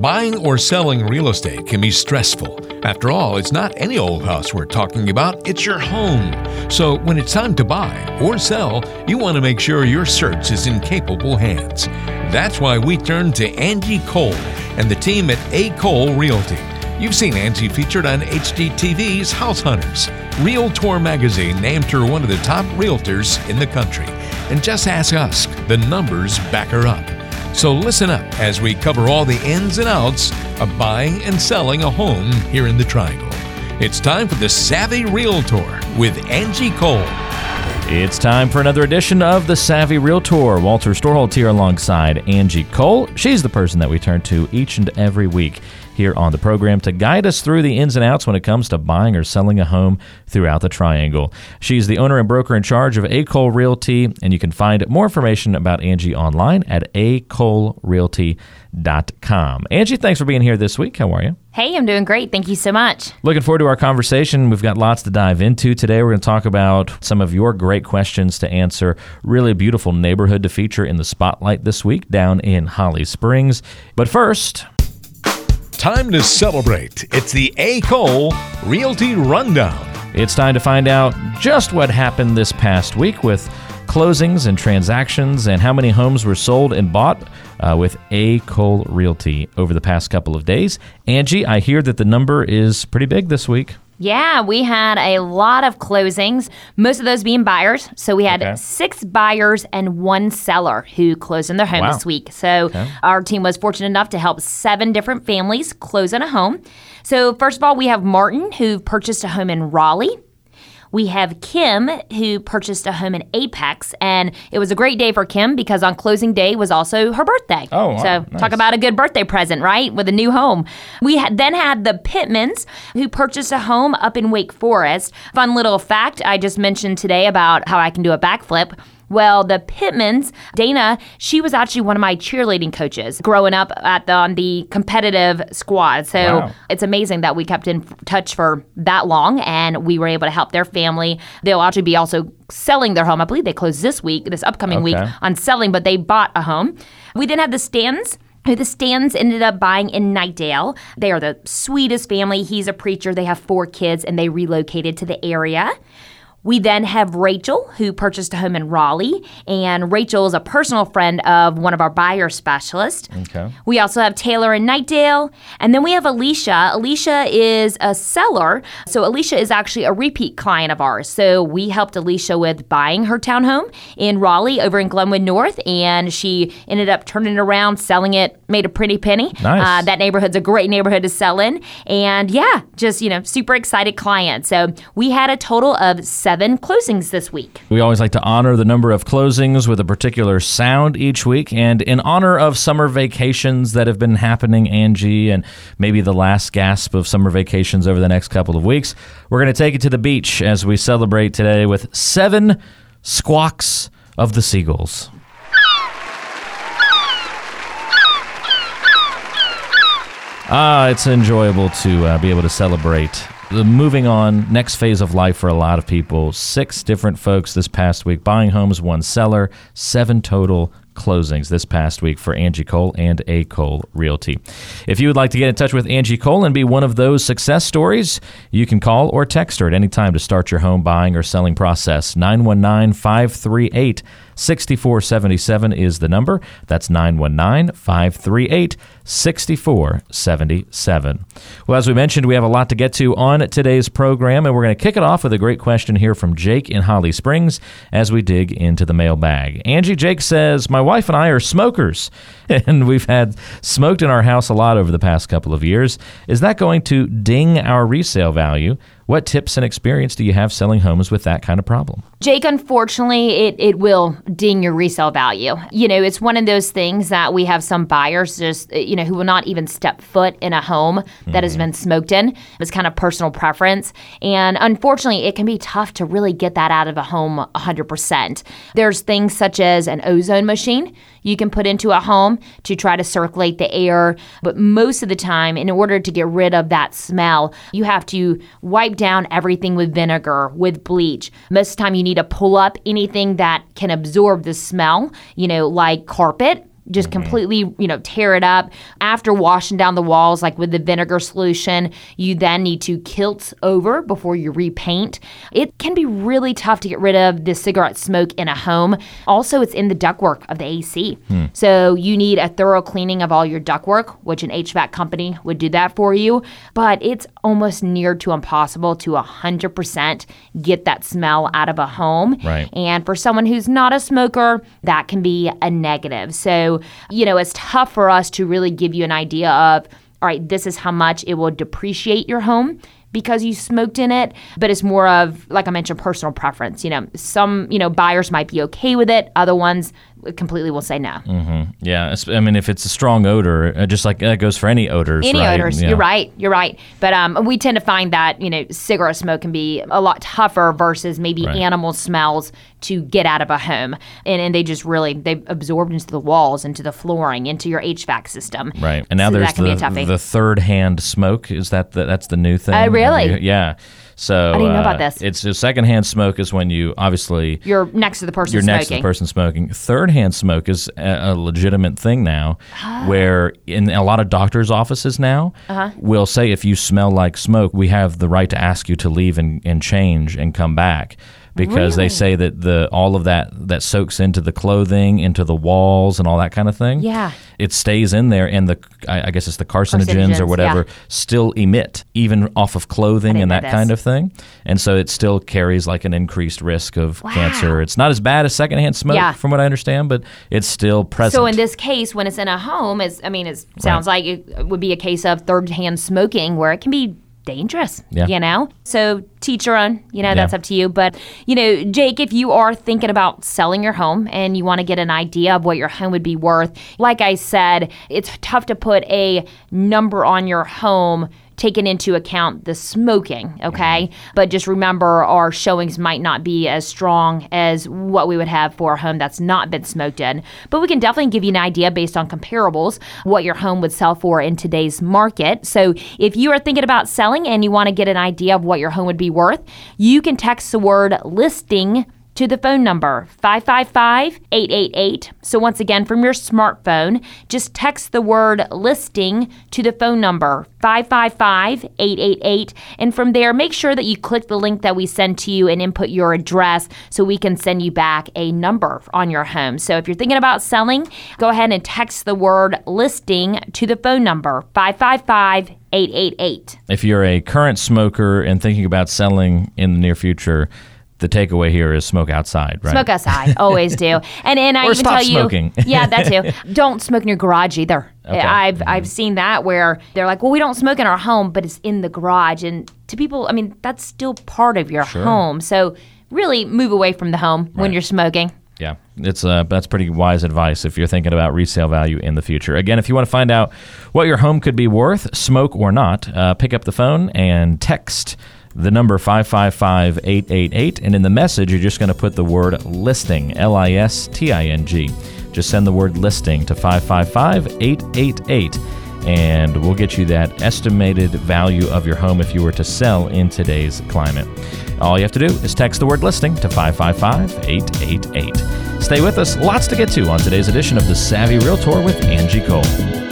Buying or selling real estate can be stressful. After all, it's not any old house we're talking about, it's your home. So when it's time to buy or sell, you want to make sure your search is in capable hands. That's why we turn to Angie Cole and the team at A. Cole Realty. You've seen Angie featured on HGTV's House Hunters. Realtor magazine named her one of the top realtors in the country. And just ask us, the numbers back her up. So listen up as we cover all the ins and outs of buying and selling a home here in the Triangle. It's time for the Savvy Realtor with Angie Cole. It's time for another edition of the Savvy Realtor. Walter Storholt here alongside Angie Cole. She's the person that we turn to each and every week here on the program to guide us through the ins and outs when it comes to buying or selling a home throughout the Triangle. She's the owner and broker in charge of A. Cole Realty, and you can find more information about Angie online at acolerealty.com. Angie, thanks for being here this week. How are you? Hey, I'm doing great. Thank you so much. Looking forward to our conversation. We've got lots to dive into today. We're going to talk about some of your great questions to answer. Really beautiful neighborhood to feature in the spotlight this week down in Holly Springs. But first, Time to celebrate. It's the A. Cole Realty Rundown. It's time to find out just what happened this past week with closings and transactions and how many homes were sold and bought uh, with A. Cole Realty over the past couple of days. Angie, I hear that the number is pretty big this week. Yeah, we had a lot of closings, most of those being buyers. So we had Okay. six buyers and one seller who closed in their home Wow. this week. So our team was fortunate enough to help seven different families close in a home. So, first of all, we have Martin who purchased a home in Raleigh. We have Kim, who purchased a home in Apex, and it was a great day for Kim because on closing day was also her birthday. Oh, wow. So, Nice. talk about a good birthday present, right? With a new home. We then had the Pittmans, who purchased a home up in Wake Forest. Fun little fact I just mentioned today about how I can do a backflip. Well, the Pittmans, Dana, she was actually one of my cheerleading coaches growing up at the, on the competitive squad. So Wow. it's amazing that we kept in touch for that long and we were able to help their family. They'll actually be also selling their home. I believe they closed this week, this upcoming week on selling, but they bought a home. We then had the Stans. Who the Stands ended up buying in Knightdale. They are the sweetest family. He's a preacher. They have four kids and they relocated to the area. We then have Rachel, who purchased a home in Raleigh, and Rachel is a personal friend of one of our buyer specialists. Okay. We also have Taylor and Knightdale, and then we have Alicia. Alicia is a seller, so Alicia is actually a repeat client of ours. So we helped Alicia with buying her townhome in Raleigh over in Glenwood North, and she ended up turning it around, selling it, made a pretty penny. Nice. Uh, that neighborhood's a great neighborhood to sell in, and yeah, just you know, super excited client. So we had a total of seven closings this week. We always like to honor the number of closings with a particular sound each week. And in honor of summer vacations that have been happening, Angie, and maybe the last gasp of summer vacations over the next couple of weeks, we're going to take it to the beach as we celebrate today with seven squawks of the seagulls. Ah, it's enjoyable to uh, be able to celebrate the moving on next phase of life for a lot of people. Six different folks this past week buying homes, one seller, seven total closings this past week for Angie Cole and A Cole Realty. If you would like to get in touch with Angie Cole and be one of those success stories, you can call or text her at any time to start your home buying or selling process. 919 538 6477 is the number. That's 919 538 6477. Well, as we mentioned, we have a lot to get to on today's program, and we're going to kick it off with a great question here from Jake in Holly Springs as we dig into the mailbag. Angie Jake says, My wife and I are smokers, and we've had smoked in our house a lot over the past couple of years. Is that going to ding our resale value? What tips and experience do you have selling homes with that kind of problem? Jake, unfortunately, it, it will ding your resale value. You know, it's one of those things that we have some buyers just, uh, you know, who will not even step foot in a home that has mm-hmm. been smoked in. It's kind of personal preference. And unfortunately, it can be tough to really get that out of a home 100%. There's things such as an ozone machine you can put into a home to try to circulate the air. But most of the time, in order to get rid of that smell, you have to wipe down everything with vinegar, with bleach. Most of the time, you need to pull up anything that can absorb the smell, you know, like carpet just mm-hmm. completely, you know, tear it up. After washing down the walls, like with the vinegar solution, you then need to Kilz over before you repaint. It can be really tough to get rid of the cigarette smoke in a home. Also, it's in the ductwork of the AC. Hmm. So you need a thorough cleaning of all your ductwork, which an HVAC company would do that for you. But it's almost near to impossible to 100% get that smell out of a home. Right. And for someone who's not a smoker, that can be a negative. So, you know, it's tough for us to really give you an idea of, all right, this is how much it will depreciate your home because you smoked in it, but it's more of, like I mentioned, personal preference. You know, some, you know, buyers might be okay with it, other ones completely will say no. Yeah, it's- I mean, if it's a strong odor, uh, just like that goes for any odors. Any right? odors, Yeah. you're right, you're right. But um, we tend to find that you know cigarette smoke can be a lot tougher versus maybe Right. animal smells to get out of a home, and, and they just really they absorbed into the walls, into the flooring, into your HVAC system. Right, and now So there's that can be a the, the third hand smoke. Is that the, that's the new thing? Oh, really? You- yeah. So I didn't know about uh, this. It's a secondhand smoke is when you obviously You're next to the person you're smoking. next to the person smoking. Third hand smoke is a, a legitimate thing now, Ah. where in a lot of doctors' offices now Uh-huh. will say if you smell like smoke, we have the right to ask you to leave and, and change and come back. Because they say that the all of that that soaks into the clothing, into the walls, and all that kind of thing. Yeah. it stays in there, and the I, I guess it's the carcinogens, Carcinogens, or whatever yeah. still emit even off of clothing and that this. kind of thing, and so it still carries like an increased risk of Wow. cancer. It's not as bad as secondhand smoke, Yeah. from what I understand, but it's still present. So in this case, when it's in a home, is I mean, it sounds like it would be a case of third-hand smoking, where it can be dangerous. Yeah. You know, so teach your own. You know, that's up to you. But you know, Jake, if you are thinking about selling your home and you want to get an idea of what your home would be worth, like I said, it's tough to put a number on your home taking into account the smoking, okay? But just remember our showings might not be as strong as what we would have for a home that's not been smoked in. But we can definitely give you an idea based on comparables what your home would sell for in today's market. So if you are thinking about selling and you want to get an idea of what your home would be worth, you can text the word listing to the phone number 555 888. So, once again, from your smartphone, just text the word listing to the phone number 555 888. And from there, make sure that you click the link that we send to you and input your address so we can send you back a number on your home. So, if you're thinking about selling, go ahead and text the word listing to the phone number 555 888. if you're a current smoker and thinking about selling in the near future, the takeaway here is smoke outside, right? Smoke outside, always do. And and I Or even tell you, yeah, that too. Don't smoke in your garage either. Okay. I've I've seen that where they're like, well, we don't smoke in our home, but it's in the garage, and to people, I mean, that's still part of your home. So really, move away from the home when you're smoking. Yeah, it's uh, that's pretty wise advice if you're thinking about resale value in the future. Again, if you want to find out what your home could be worth, smoke or not, uh, pick up the phone and text the number 555-888 and in the message you're just going to put the word listing L I S T I N G just send the word listing to 555-888 and we'll get you that estimated value of your home if you were to sell in today's climate. All you have to do is text the word listing to 555 888. Stay with us, lots to get to on today's edition of The Savvy Realtor with Angie Cole.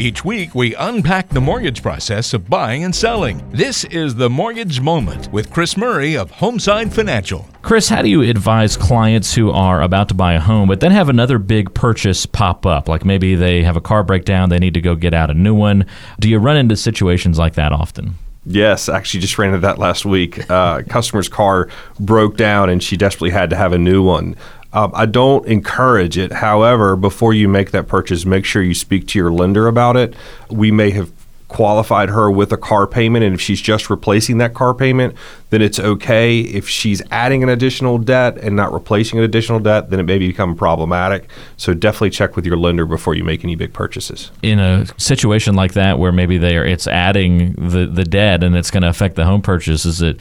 Each week, we unpack the mortgage process of buying and selling. This is the Mortgage Moment with Chris Murray of Homeside Financial. Chris, how do you advise clients who are about to buy a home but then have another big purchase pop up? Like maybe they have a car breakdown, they need to go get out a new one. Do you run into situations like that often? Yes, actually, just ran into that last week. Uh, customer's car broke down, and she desperately had to have a new one. Um, I don't encourage it. However, before you make that purchase, make sure you speak to your lender about it. We may have qualified her with a car payment, and if she's just replacing that car payment, then it's okay. If she's adding an additional debt and not replacing an additional debt, then it may become problematic. So definitely check with your lender before you make any big purchases. In a situation like that where maybe they are it's adding the, the debt and it's going to affect the home purchase, is it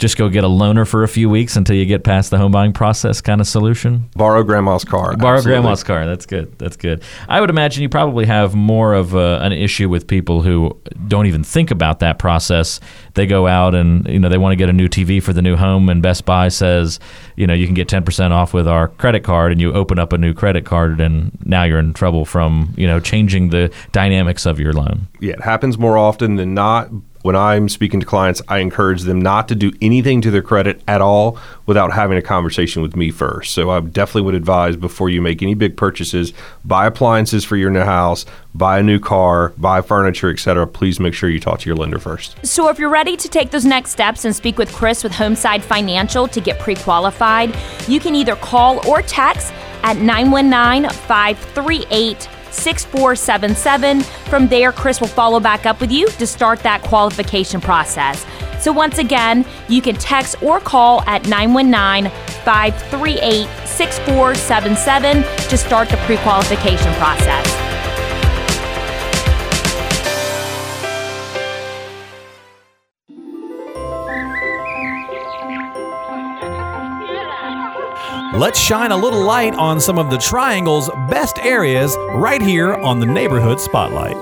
just go get a loaner for a few weeks until you get past the home buying process kind of solution? Borrow grandma's car. Borrow absolutely. grandma's car. That's good. That's good. I would imagine you probably have more of a, an issue with people who don't even think about that process. They go out and you know they want to get a new TV for the new home, and Best Buy says you know you can get ten percent off with our credit card, and you open up a new credit card, and now you're in trouble from you know changing the dynamics of your loan. Yeah, it happens more often than not. When I'm speaking to clients, I encourage them not to do anything to their credit at all without having a conversation with me first. So I definitely would advise before you make any big purchases, buy appliances for your new house, buy a new car, buy furniture, etc. Please make sure you talk to your lender first. So if you're ready to take those next steps and speak with Chris with Homeside Financial to get pre-qualified, you can either call or text at 919 538 6477. From there, Chris will follow back up with you to start that qualification process. So, once again, you can text or call at 919 538 6477 to start the pre qualification process. Let's shine a little light on some of the Triangle's best areas right here on the Neighborhood Spotlight.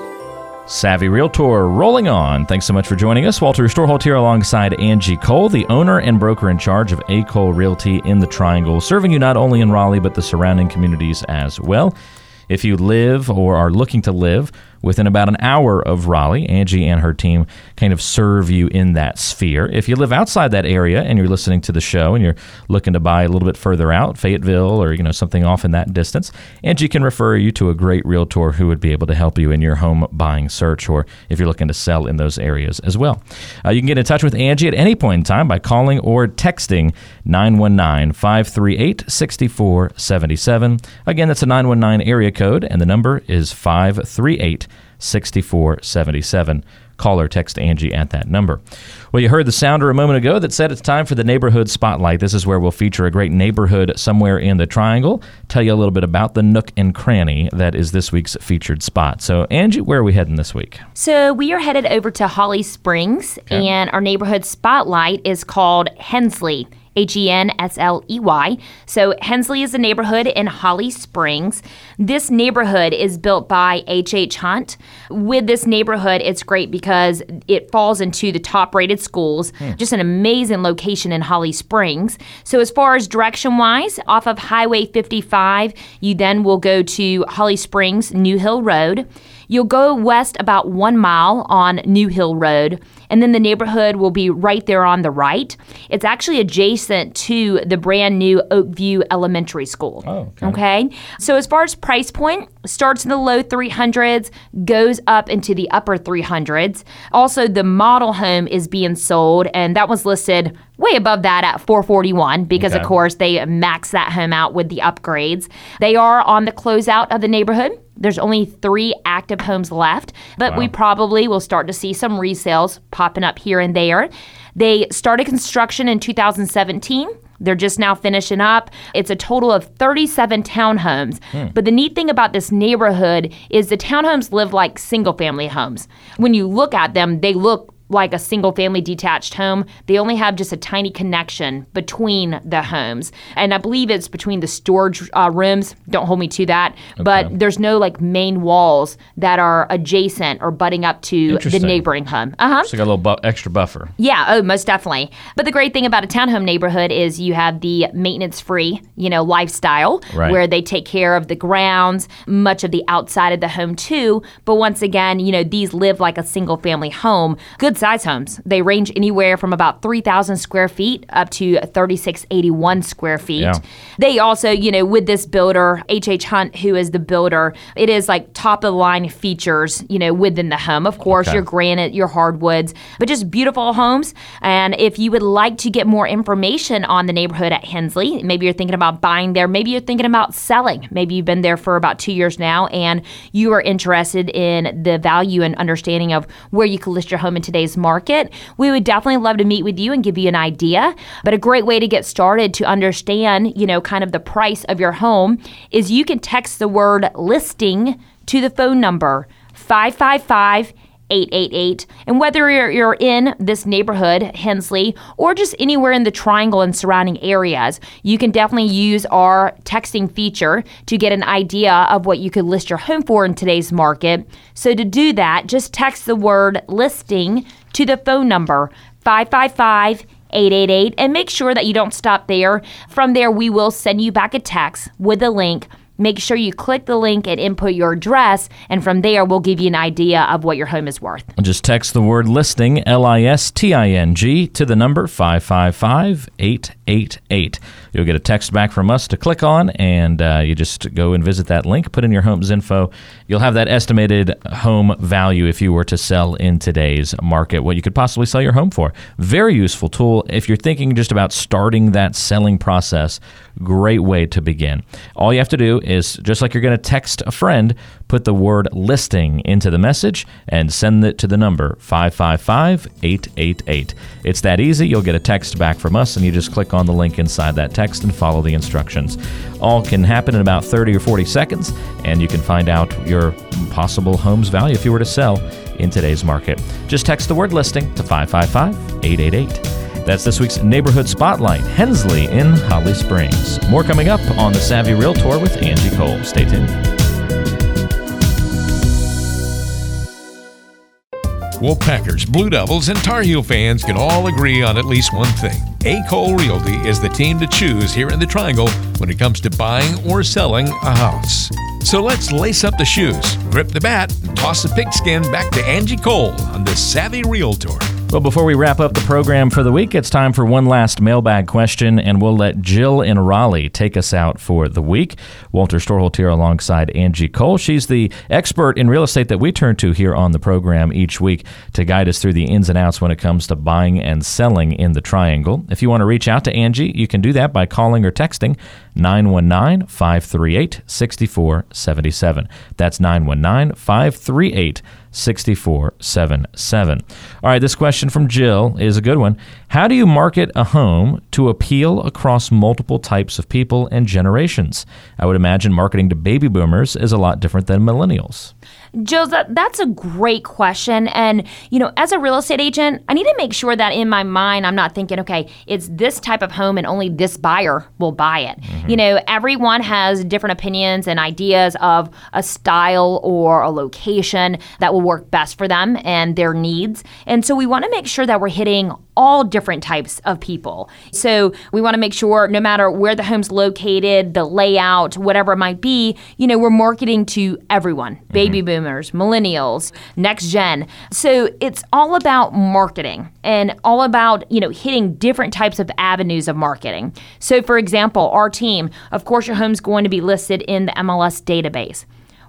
Savvy Realtor rolling on. Thanks so much for joining us. Walter Storholt here alongside Angie Cole, the owner and broker in charge of A. Cole Realty in the Triangle, serving you not only in Raleigh but the surrounding communities as well. If you live or are looking to live within about an hour of Raleigh, Angie and her team kind of serve you in that sphere. If you live outside that area and you're listening to the show and you're looking to buy a little bit further out, Fayetteville or you know something off in that distance, Angie can refer you to a great realtor who would be able to help you in your home buying search or if you're looking to sell in those areas as well. Uh, you can get in touch with Angie at any point in time by calling or texting 919-538-6477. Again, that's a 919 area code and the number is 538 6477. Call or text Angie at that number. Well, you heard the sounder a moment ago that said it's time for the Neighborhood Spotlight. This is where we'll feature a great neighborhood somewhere in the Triangle, tell you a little bit about the nook and cranny that is this week's featured spot. So, Angie, where are we heading this week? So we are headed over to Holly Springs, Okay. and our neighborhood spotlight is called Hensley. H E N S L E Y. So, Hensley is a neighborhood in Holly Springs. This neighborhood is built by H.H. H. Hunt. With this neighborhood, it's great because it falls into the top rated schools. Hmm. Just an amazing location in Holly Springs. So, as far as direction wise, off of Highway 55, you then will go to Holly Springs, New Hill Road. You'll go west about one mile on New Hill Road, and then the neighborhood will be right there on the right. It's actually adjacent to the brand new Oakview Elementary School. Oh, okay. okay. So, as far as price point, starts in the low 300s, goes up into the upper 300s. Also, the model home is being sold, and that was listed way above that at 441 because, Okay. of course, they max that home out with the upgrades. They are on the closeout of the neighborhood. There's only three active homes left, but we probably will start to see some resales popping up here and there. They started construction in 2017. They're just now finishing up. It's a total of 37 townhomes. Hmm. But the neat thing about this neighborhood is the townhomes live like single family homes. When you look at them, they look like a single family detached home. They only have just a tiny connection between the homes. And I believe it's between the storage uh, rooms. Don't hold me to that. But there's no like main walls that are adjacent or butting up to the neighboring home. Uh huh. So, got a little bu- extra buffer. Yeah, oh, most definitely. But the great thing about a townhome neighborhood is you have the maintenance free, you know, lifestyle Right. where they take care of the grounds, much of the outside of the home too. But once again, you know, these live like a single family home. Good size homes. They range anywhere from about 3,000 square feet up to 3,681 square feet. Yeah. They also, you know, with this builder, H.H. Hunt, who is the builder, it is like top of the line features, you know, within the home. Of course, Okay. your granite, your hardwoods, but just beautiful homes. And if you would like to get more information on the neighborhood at Hensley, maybe you're thinking about buying there, maybe you're thinking about selling, maybe you've been there for about two years now and you are interested in the value and understanding of where you could list your home in today's market, we would definitely love to meet with you and give you an idea. But a great way to get started to understand, you know, kind of the price of your home is you can text the word listing to the phone number 555 888. And whether you're, you're in this neighborhood, Hensley, or just anywhere in the triangle and surrounding areas, you can definitely use our texting feature to get an idea of what you could list your home for in today's market. So to do that, just text the word listing to the phone number 555 888 and make sure that you don't stop there. From there, we will send you back a text with a link Make sure you click the link and input your address, and from there, we'll give you an idea of what your home is worth. Just text the word listing, L I S T I N G, to the number 555 888. You'll get a text back from us to click on, and uh, you just go and visit that link, put in your home's info. You'll have that estimated home value if you were to sell in today's market, what you could possibly sell your home for. Very useful tool if you're thinking just about starting that selling process. Great way to begin. All you have to do is just like you're going to text a friend, put the word listing into the message and send it to the number 555 888. It's that easy. You'll get a text back from us, and you just click on the link inside that text and follow the instructions. All can happen in about 30 or 40 seconds, and you can find out your possible home's value if you were to sell in today's market. Just text the word listing to 555 888. That's this week's Neighborhood Spotlight, Hensley in Holly Springs. More coming up on the Savvy Realtor with Angie Cole. Stay tuned. Wolfpackers, Blue Devils, and Tar Heel fans can all agree on at least one thing. A. Cole Realty is the team to choose here in the Triangle when it comes to buying or selling a house. So let's lace up the shoes, grip the bat, and toss the pigskin back to Angie Cole on the Savvy Realtor. Well, before we wrap up the program for the week, it's time for one last mailbag question, and we'll let Jill in Raleigh take us out for the week. Walter Storholt here alongside Angie Cole. She's the expert in real estate that we turn to here on the program each week to guide us through the ins and outs when it comes to buying and selling in the triangle. If you want to reach out to Angie, you can do that by calling or texting 919 538 6477. That's 919 538 6477. All right, this question from Jill is a good one. How do you market a home to appeal across multiple types of people and generations? I would imagine marketing to baby boomers is a lot different than millennials. Jill, that, that's a great question. And, you know, as a real estate agent, I need to make sure that in my mind, I'm not thinking, okay, it's this type of home and only this buyer will buy it. Mm-hmm. You know, everyone has different opinions and ideas of a style or a location that will work best for them and their needs. And so we want to make sure that we're hitting all different types of people. So we want to make sure no matter where the home's located, the layout, whatever it might be, you know, we're marketing to everyone mm-hmm. baby boomers, millennials, next gen. So it's all about marketing and all about, you know, hitting different types of avenues of marketing. So for example, our team, of course, your home's going to be listed in the MLS database.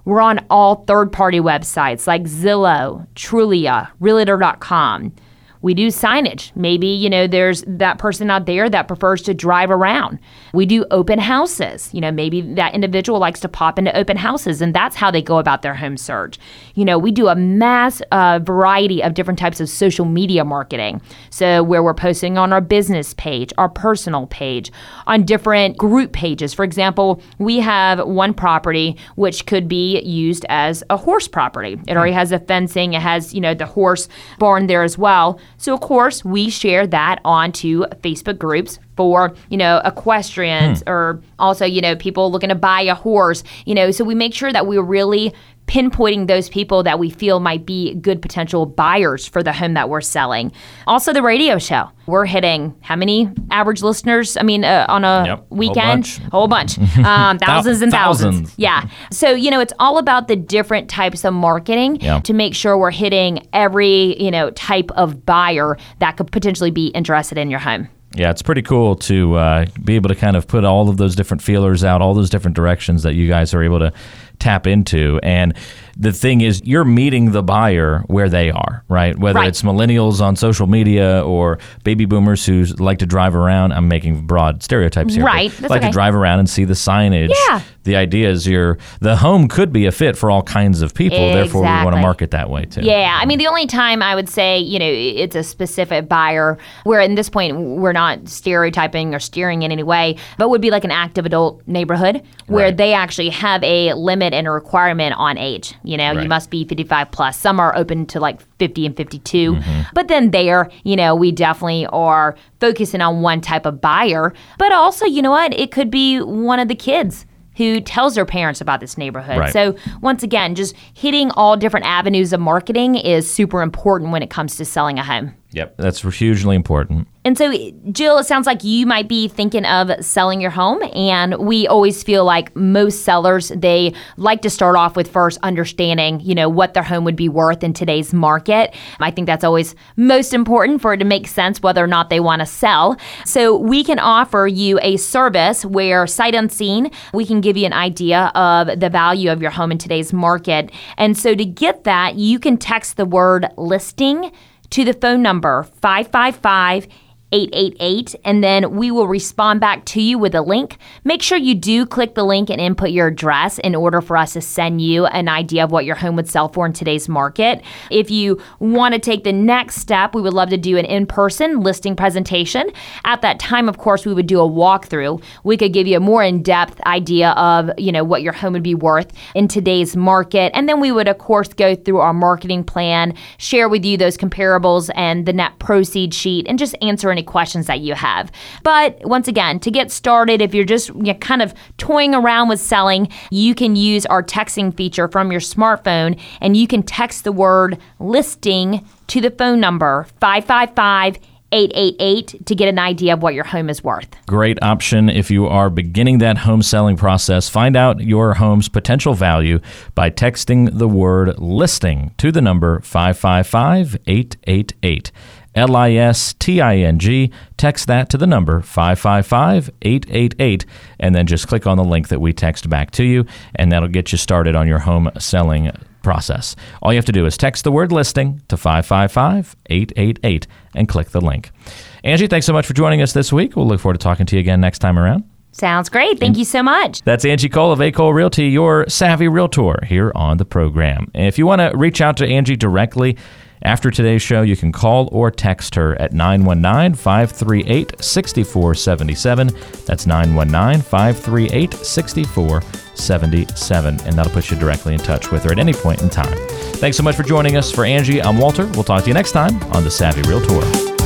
We're on all third party websites like Zillow, Trulia, Realtor.com we do signage. Maybe, you know, there's that person out there that prefers to drive around. We do open houses. You know, maybe that individual likes to pop into open houses and that's how they go about their home search. You know, we do a mass uh, variety of different types of social media marketing. So, where we're posting on our business page, our personal page, on different group pages. For example, we have one property which could be used as a horse property. It already has a fencing, it has, you know, the horse barn there as well. So, of course, we share that onto Facebook groups for, you know, equestrians hmm. or also, you know, people looking to buy a horse, you know, so we make sure that we're really pinpointing those people that we feel might be good potential buyers for the home that we're selling. Also, the radio show. We're hitting how many average listeners? I mean, uh, on a yep, weekend? Whole bunch. Whole bunch. Um, thousands and thousands. thousands. Yeah. So, you know, it's all about the different types of marketing to make sure we're hitting every, you know, type of buyer that could potentially be interested in your home. Yeah, it's pretty cool to uh, be able to kind of put all of those different feelers out, all those different directions that you guys are able to tap into. And the thing is, you're meeting the buyer where they are, right? Whether right. it's millennials on social media or baby boomers who like to drive around. I'm making broad stereotypes here. Right. like okay. to drive around and see the signage. Yeah. The idea is you're the home could be a fit for all kinds of people. Exactly. Therefore, we want to market that way too. Yeah. I mean, the only time I would say, you know, it's a specific buyer where in this point we're not stereotyping or steering in any way, but would be like an active adult neighborhood where right. they actually have a limit limit and a requirement on age. You know, Right. you must be 55 plus. Some are open to like 50 and 52. Mm-hmm. But then there, you know, we definitely are focusing on one type of buyer. But also, you know what? It could be one of the kids who tells their parents about this neighborhood. Right. So, once again, just hitting all different avenues of marketing is super important when it comes to selling a home. Yep. That's hugely important. And so, Jill, it sounds like you might be thinking of selling your home. And we always feel like most sellers, they like to start off with first understanding, you know, what their home would be worth in today's market. I think that's always most important for it to make sense whether or not they want to sell. So we can offer you a service where, sight unseen, we can give you an idea of the value of your home in today's market. And so to get that, you can text the word listing to the phone number 555 888 and then we will respond back to you with a link. Make sure you do click the link and input your address in order for us to send you an idea of what your home would sell for in today's market. If you want to take the next step, we would love to do an in-person listing presentation. At that time, of course, we would do a walkthrough. We could give you a more in-depth idea of, you know, what your home would be worth in today's market. And then we would of course go through our marketing plan, share with you those comparables and the net proceed sheet and just answer any questions that you have. But once again, to get started, if you're just you know, kind of toying around with selling, you can use our texting feature from your smartphone and you can text the word listing to the phone number 555 888 to get an idea of what your home is worth. Great option if you are beginning that home selling process. Find out your home's potential value by texting the word listing to the number 555 888. L I S T I N G. Text that to the number 555 888, and then just click on the link that we text back to you, and that'll get you started on your home selling process. All you have to do is text the word listing to 555 888 and click the link. Angie, thanks so much for joining us this week. We'll look forward to talking to you again next time around. Sounds great. Thank you so much. That's Angie Cole of A. Cole Realty, your savvy realtor here on the program. And if you want to reach out to Angie directly after today's show, you can call or text her at 919 538 6477. That's 919 538 6477. And that'll put you directly in touch with her at any point in time. Thanks so much for joining us. For Angie, I'm Walter. We'll talk to you next time on The Savvy Realtor.